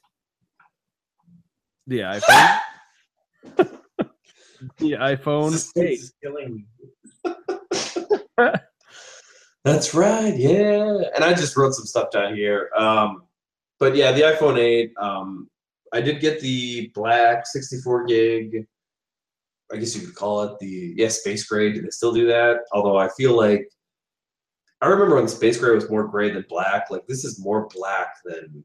the iPhone. the iPhone 8. killing me. That's right. Yeah. And I just wrote some stuff down here. Um, but yeah, the iPhone 8. Um, I did get the black 64 gig. I guess you could call it the yeah space gray. Do they still do that? Although I feel like I remember when space gray was more gray than black. Like this is more black than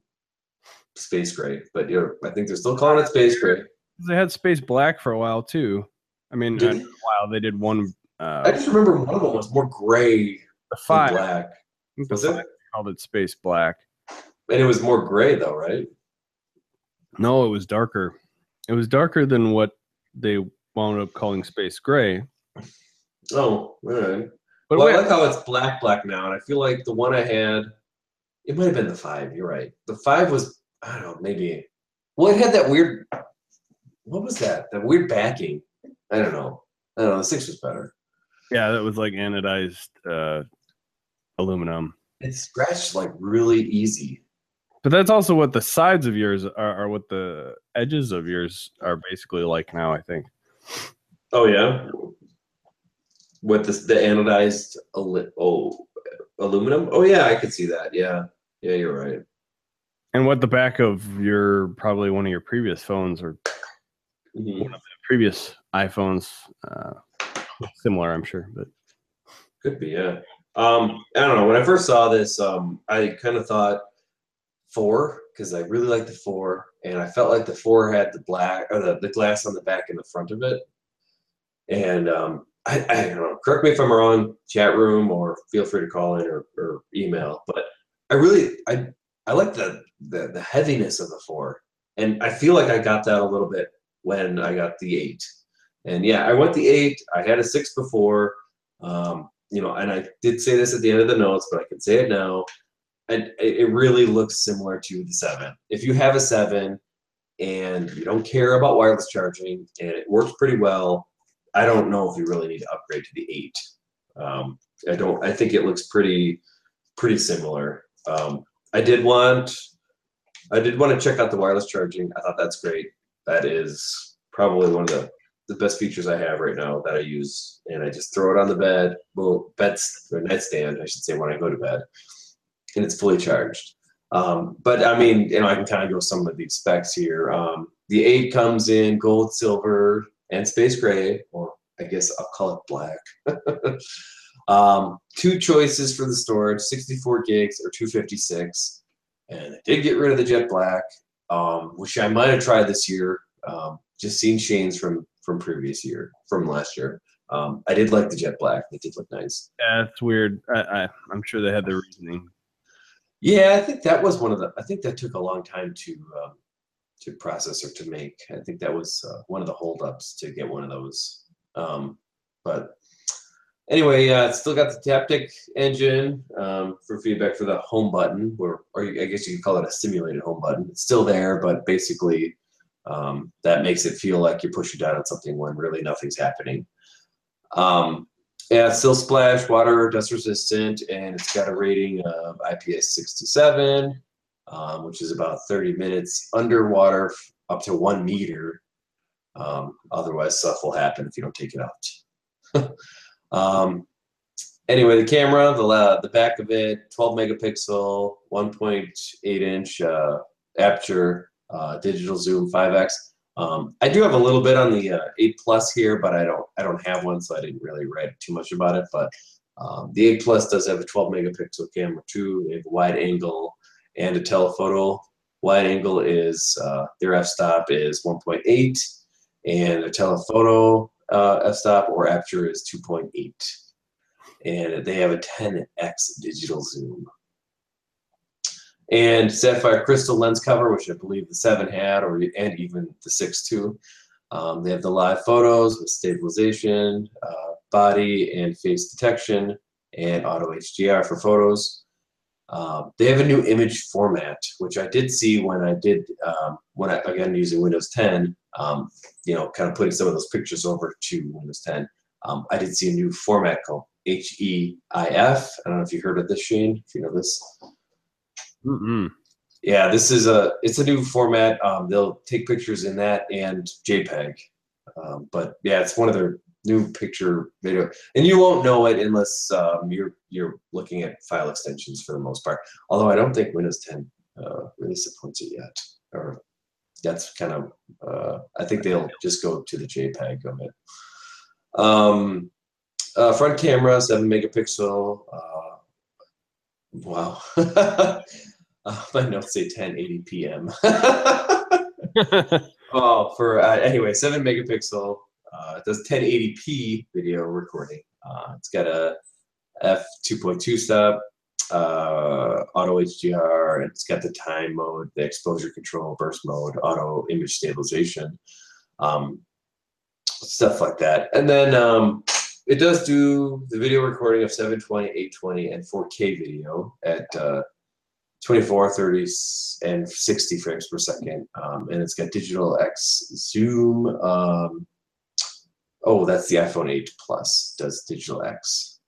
space gray. But you know, I think they're still calling it space gray. They had Space Black for a while too. I mean, Did they? a while they did one. Uh, I just remember one of them was more gray the than five. Black, Was it? called it Space Black. and it was more gray though, right? No, it was darker. It was darker than what they wound up calling Space Gray. Oh, all right. But well, wait, I like how it's black, black now, and I feel like the one I had, it might have been the five. You're right. The five was, I don't know, maybe. Well, it had that weird. What was that? That weird backing. I don't know. I don't know. The six was better. yeah, that was like anodized uh, aluminum. It scratched like really easy. But that's also what the sides of yours are, are what the edges of yours are basically like now, I think. Oh yeah. With this, the anodized oh aluminum. Oh yeah, I could see that. Yeah, yeah, you're right. And what the back of your probably one of your previous phones or Mhm. previous iPhones, uh, similar, I'm sure. But Could be, yeah. Um, I don't know. When I first saw this, um, I kind of thought four because I really like the four, and I felt like the four had the black or the, the glass on the back and the front of it. And um, I, I don't know. Correct me if I'm wrong, chat room, or feel free to call in or, or email. But I really, I, I like the, the the heaviness of the four, and I feel like I got that a little bit when I got the eight. And yeah, I went the eight. I had a six before. Um, you know, and I did say this at the end of the notes, but I can say it now. It really looks similar to the seven. If you have a seven and you don't care about wireless charging and it works pretty well, I don't know if you really need to upgrade to the eight. Um, I don't. I think it looks pretty pretty similar. Um, I did want I did want to check out the wireless charging. I thought that's great. That is probably one of the the best features I have right now that I use, and I just throw it on the bed, well, bed or nightstand, I should say, when I go to bed, and it's fully charged. Um, but I mean, you know, I can kind of go some of these specs here. Um, the eight comes in gold, silver, and space gray, or I guess I'll call it black. um, two choices for the storage: 64 gigs or 256. And I did get rid of the jet black, um, which I might have tried this year. Um, just seen Shane's from from previous year, from last year. Um, I did like the jet black; it did look nice. yeah, it's weird. I, I, I'm sure they had their reasoning. Yeah, I think that was one of the. I think that took a long time to um, to process or to make. I think that was uh, one of the holdups to get one of those. Um, but anyway, it's still got the Taptic engine um, for feedback for the home button, or or I guess you could call it a simulated home button. It's still there, but basically um, that makes it feel like you're pushing down on something when really nothing's happening. Um, yeah, it's still splash, water, dust resistant, and it's got a rating of IPS 67, um, which is about 30 minutes underwater up to one meter. Um, otherwise, stuff will happen if you don't take it out. um, anyway, the camera, the la- the back of it, 12 megapixel, 1.8 inch uh, aperture, uh, digital zoom, 5x. Um, I do have a little bit on the uh, 8 Plus here, but I don't I don't have one, so I didn't really write too much about it. But um, the 8 Plus does have a 12 megapixel camera too. They have a wide angle and a telephoto. Wide angle is uh, their f-stop is 1.8, and a telephoto uh, f-stop or aperture is 2.8, and they have a 10x digital zoom and sapphire crystal lens cover, which I believe the seven had, or and even the six too. Um, they have the live photos with stabilization, uh, body and face detection, and auto HDR for photos. Um, they have a new image format, which I did see when I did um, when I again using Windows 10. Um, you know, kind of putting some of those pictures over to Windows 10. Um, I did see a new format called HEIF. I don't know if you heard of this, Shane. If you know this. Mm-mm. Yeah, this is a it's a new format. Um, they'll take pictures in that and JPEG. Um, but yeah, it's one of their new picture video, and you won't know it unless um, you're you're looking at file extensions for the most part. Although I don't think Windows 10 uh, really supports it yet, or that's kind of uh, I think they'll just go to the JPEG of it. Um, uh, front camera, seven megapixel. Uh, wow. uh, my notes say 1080 PM. oh, for uh, anyway, seven megapixel. Uh, it does 1080p video recording. Uh, it's got a f 2.2 stop, uh, auto HDR. It's got the time mode, the exposure control, burst mode, auto image stabilization, um, stuff like that. And then um, it does do the video recording of 720, 820, and 4K video at uh, 24, 30, and 60 frames per second. Um, and it's got digital X zoom. Um, oh, that's the iPhone 8 Plus does digital X.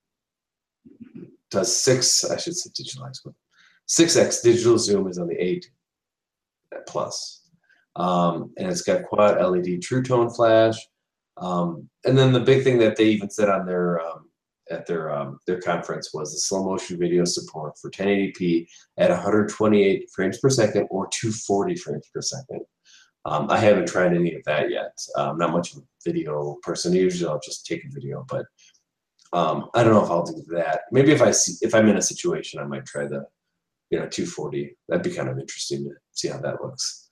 Does six, I should say digital X, but 6X digital zoom is on the 8 Plus. Um, and it's got quad LED True Tone flash. Um, and then the big thing that they even said on their um, at their um, their conference was the slow motion video support for 1080p at 128 frames per second or 240 frames per second. Um, I haven't tried any of that yet. Um, not much of a video person. Usually, I'll just take a video, but um, I don't know if I'll do that. Maybe if I see if I'm in a situation, I might try the you know 240. That'd be kind of interesting to see how that looks.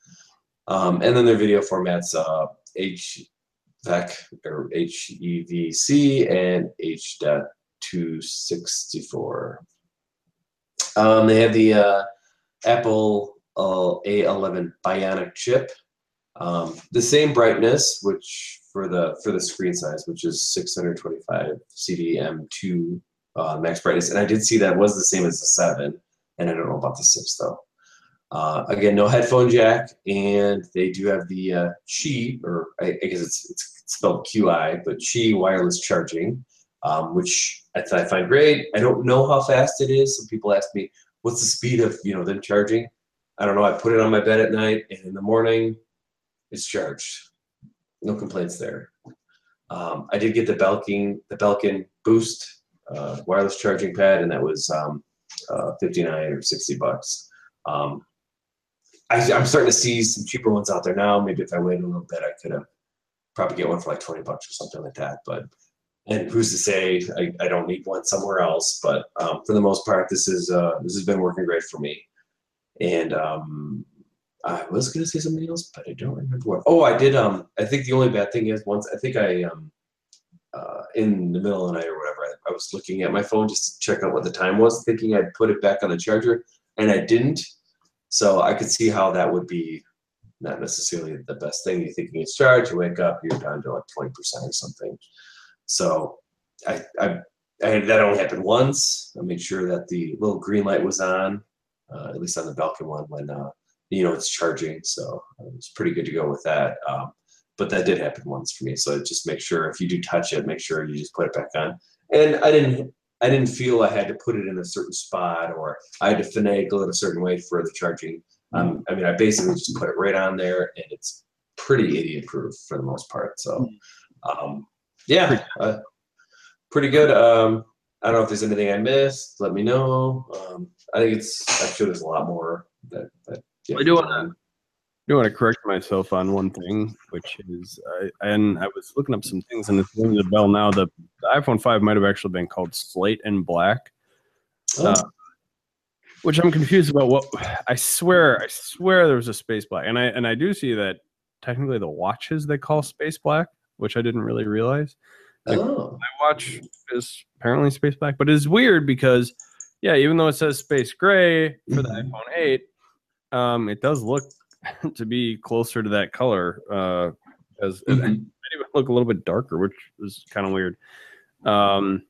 Um, and then their video formats uh, H VEC or HEVC and H.264. Um, they have the uh, Apple uh, A11 Bionic chip. Um, the same brightness, which for the for the screen size, which is 625 CDM2 uh, max brightness, and I did see that was the same as the seven, and I don't know about the six though. Uh, again, no headphone jack, and they do have the uh, Qi, or I, I guess it's, it's spelled QI, but Qi wireless charging, um, which I, I find great. I don't know how fast it is. Some people ask me, "What's the speed of you know them charging?" I don't know. I put it on my bed at night, and in the morning, it's charged. No complaints there. Um, I did get the Belkin the Belkin Boost uh, wireless charging pad, and that was um, uh, 59 or 60 bucks. Um, I, am starting to see some cheaper ones out there now. Maybe if I waited a little bit, I could have probably get one for like 20 bucks or something like that. But and who's to say I, I don't need one somewhere else? But um, for the most part, this is uh, this has been working great for me. And um, I was gonna say something else, but I don't remember what. Oh, I did. Um, I think the only bad thing is once I think I um, uh, in the middle of the night or whatever, I, I was looking at my phone just to check out what the time was, thinking I'd put it back on the charger, and I didn't. So I could see how that would be not necessarily the best thing. You're thinking it's charged, you wake up, you're down to like 20% or something. So I, I, I that only happened once. I made sure that the little green light was on, uh, at least on the Belkin one when, uh, you know, it's charging. So it's pretty good to go with that. Um, but that did happen once for me. So just make sure if you do touch it, make sure you just put it back on. And I didn't I didn't feel I had to put it in a certain spot or I had to finagle it a certain way for the charging. Um, I mean, I basically just put it right on there, and it's pretty idiot proof for the most part. So, um, yeah, uh, pretty good. Um, I don't know if there's anything I missed. Let me know. Um, I think it's. I'm sure there's a lot more that. that I do want to. I do want to correct myself on one thing, which is, I, and I was looking up some things, and it's ringing the bell now. The, the iPhone 5 might have actually been called Slate and Black. Oh. Uh, which I'm confused about. What I swear, I swear there was a space black, and I and I do see that technically the watches they call space black, which I didn't really realize. Like, oh. My watch is apparently space black, but it's weird because yeah, even though it says space gray for the Mhm. iPhone 8, um, it does look to be closer to that color. Uh, as it Mhm. might even look a little bit darker, which is kind of weird. Um,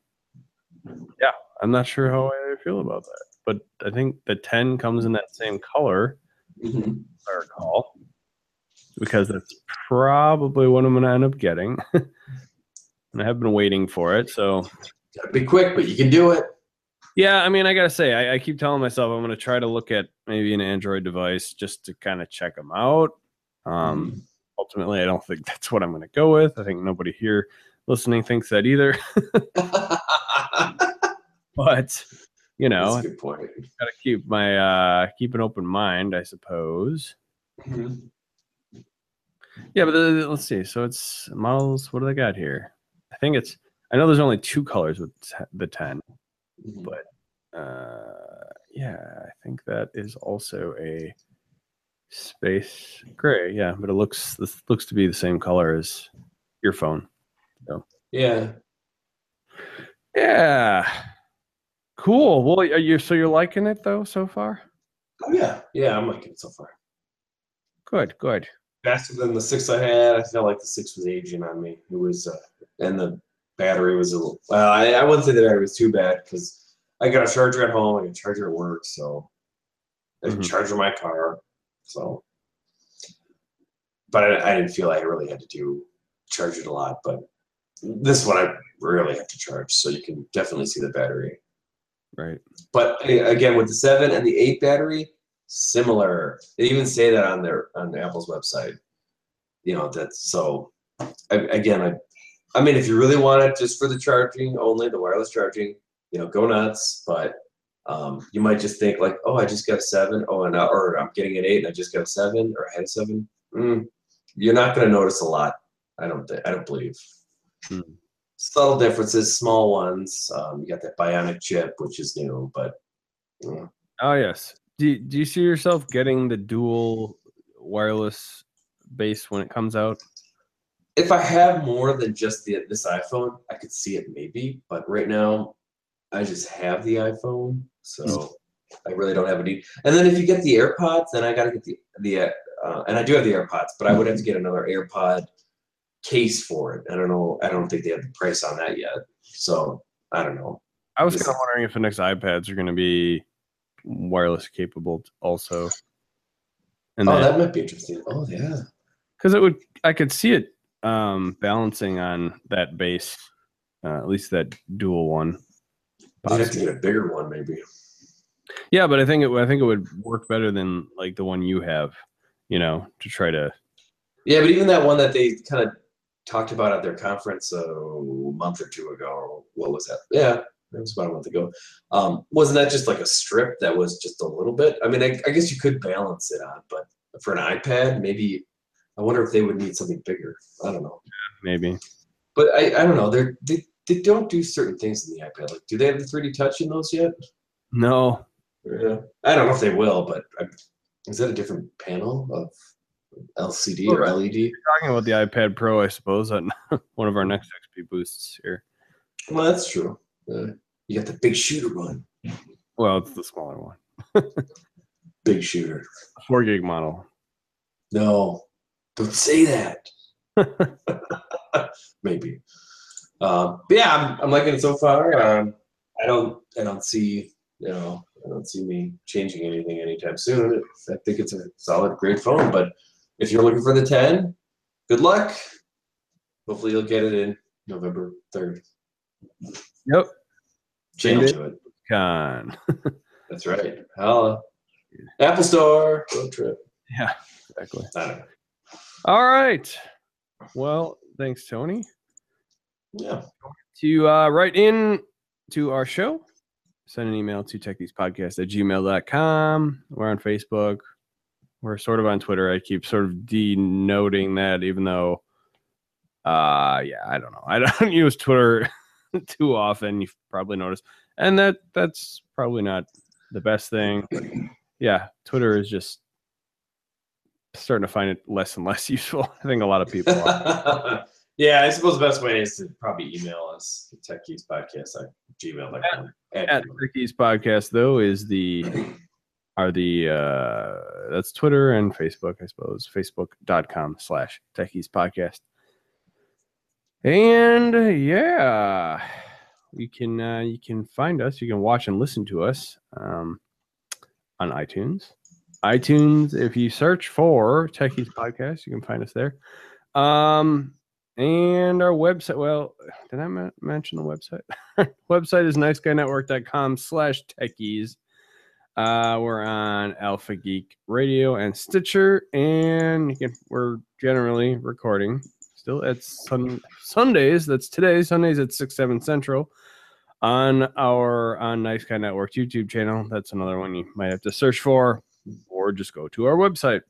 yeah, I'm not sure how I feel about that, but I think the 10 comes in that same color, Mhm. if I recall, because that's probably what I'm going to end up getting. and I have been waiting for it, so Gotta be quick, but you can do it. Yeah, I mean, I gotta say, I, I keep telling myself I'm gonna try to look at maybe an Android device just to kind of check them out. Um, Mhm. ultimately, I don't think that's what I'm gonna go with. I think nobody here listening thinks that either. but you know, That's a good point. gotta keep my uh keep an open mind, I suppose. Mhm. Yeah, but the, let's see. So it's models. What do they got here? I think it's. I know there's only two colors with the ten. Mhm. But uh, yeah, I think that is also a space gray. Yeah, but it looks this looks to be the same color as your phone. So. Yeah. Yeah, cool. Well, are you so you're liking it though so far? Oh, yeah. Yeah, I'm liking it so far. Good, good. Faster than the six I had. I felt like the six was aging on me. It was, uh, and the battery was a little. Well, I, I wouldn't say the battery was too bad because I got a charger at home. I got a charger at work, so I Mhm. charger my car. So, but I, I didn't feel I really had to do charge it a lot. But this one I really have to charge, so you can definitely see the battery. Right. But again, with the seven and the eight battery, similar. They even say that on their on Apple's website. You know that's so. I, again, I, I mean, if you really want it just for the charging only, the wireless charging, you know, go nuts. But um, you might just think like, oh, I just got seven. Oh, and I, or I'm getting an eight, and I just got a seven, or I had seven. Mm, you're not going to notice a lot. I don't think. I don't believe. Hmm. Subtle differences, small ones. Um, you got that bionic chip, which is new, but mm, Oh yes. Do Do you see yourself getting the dual wireless base when it comes out? If I have more than just the this iPhone, I could see it maybe. But right now, I just have the iPhone, so I really don't have a need. And then if you get the AirPods, then I got to get the the uh, and I do have the AirPods, but I would have to get another AirPod case for it. I don't know. I don't think they have the price on that yet. So I don't know. I was kind of wondering if the next iPads are going to be wireless capable also. And oh, then, that might be interesting. Oh yeah. because it would, I could see it um balancing on that base, uh, at least that dual one. You'd have to get a bigger one, maybe. Yeah, but I think it, would- I think it would work better than like the one you have. You know, to try to. Yeah, but even that one that they kind of talked about at their conference uh, a month or two ago, or what was that? Yeah, it was about a month ago. Um, wasn't that just like a strip that was just a little bit? I mean, I, I guess you could balance it on, but for an iPad, maybe I wonder if they would need something bigger. I don't know, Maybe. but I, I don't know. They're, they they don't do certain things in the iPad. Like, do they have the 3D Touch in those yet? No, Yeah, I don't know if they will, but I, is that a different panel of LCD or LED? talking about the iPad Pro, I suppose, on one of our next XP boosts here. Well, that's true. Uh, you got the big shooter one. Well, it's the smaller one, Big shooter. four gig model. No, don't say that. Maybe. Um, but yeah, I'm, I'm liking it so far. Um, I don't, I don't see, you know, I don't see me changing anything anytime soon. I think it's a solid, great phone. But if you're looking for the 10, good luck. Hopefully, you'll get it in November 3rd. Yep. Channel Indeed. to it. Con. That's right. Holla. Apple Store road trip. Yeah, exactly. I don't know. All right. Well, thanks, Tony. Yeah. To uh, write in to our show, send an email to techeasepodcast at gmail.com. We're on Facebook. We're sort of on Twitter. I keep sort of denoting that, even though, uh, yeah, I don't know. I don't use Twitter too often. You've probably noticed, and that that's probably not the best thing. Yeah, Twitter is just starting to find it less and less useful. I think a lot of people are. yeah, I suppose the best way is to probably email us at techeasepodcast at gmail.com. at Ricky's podcast though is the are the uh that's Twitter and Facebook, I suppose. Facebook.com slash tech ease podcast. And uh, yeah, you can uh you can find us, you can watch and listen to us um on iTunes. iTunes, if you search for Tech Ease Podcast, you can find us there. Um And our website, well, did I men- mention the website? website is niceguynetwork.com slash techease. Uh, we're on Alpha Geek Radio and Stitcher, and can, we're generally recording still at sun, Sundays. That's today, Sundays at 6, 7 Central on our on Nice Guy Network YouTube channel. That's another one you might have to search for, or just go to our website.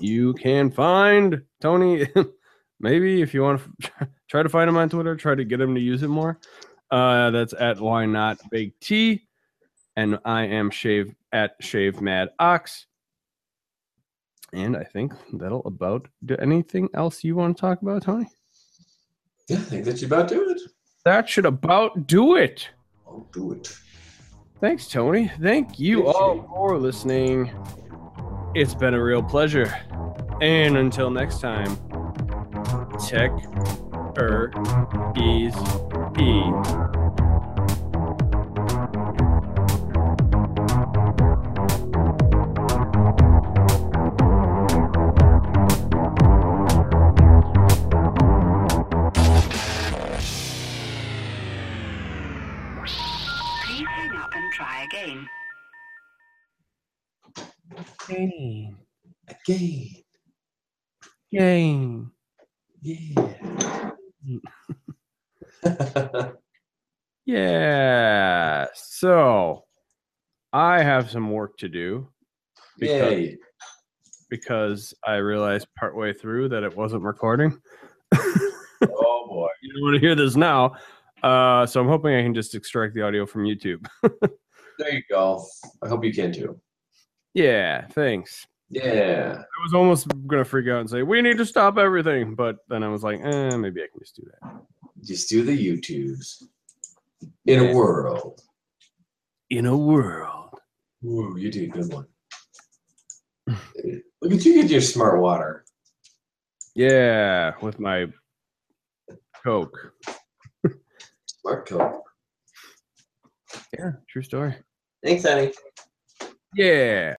You can find Tony, maybe if you want to try to find him on Twitter, try to get him to use it more. Uh, that's at why not big T, and I am shave at shave mad ox. And I think that'll about do anything else you want to talk about, Tony. Yeah, I think that you about do it. That should about do it. I'll do it. Thanks, Tony. Thank you all for listening. It's been a real pleasure. And until next time, tech er ease e. Again. Game. Yeah. Yeah. So I have some work to do because, Yay. because I realized partway through that it wasn't recording. Oh boy. you don't want to hear this now. Uh, so I'm hoping I can just extract the audio from YouTube. There you go. I hope you can too. yeah, thanks. Yeah. I was almost gonna freak out and say we need to stop everything, but then I was like, eh, maybe I can just do that. Just do the YouTubes. In Yeah. a world. In a world. Ooh, you did a good one. Look at you get your smart water. Yeah, with my Coke. Smart coke. Yeah, true story. Thanks, honey. Yeah.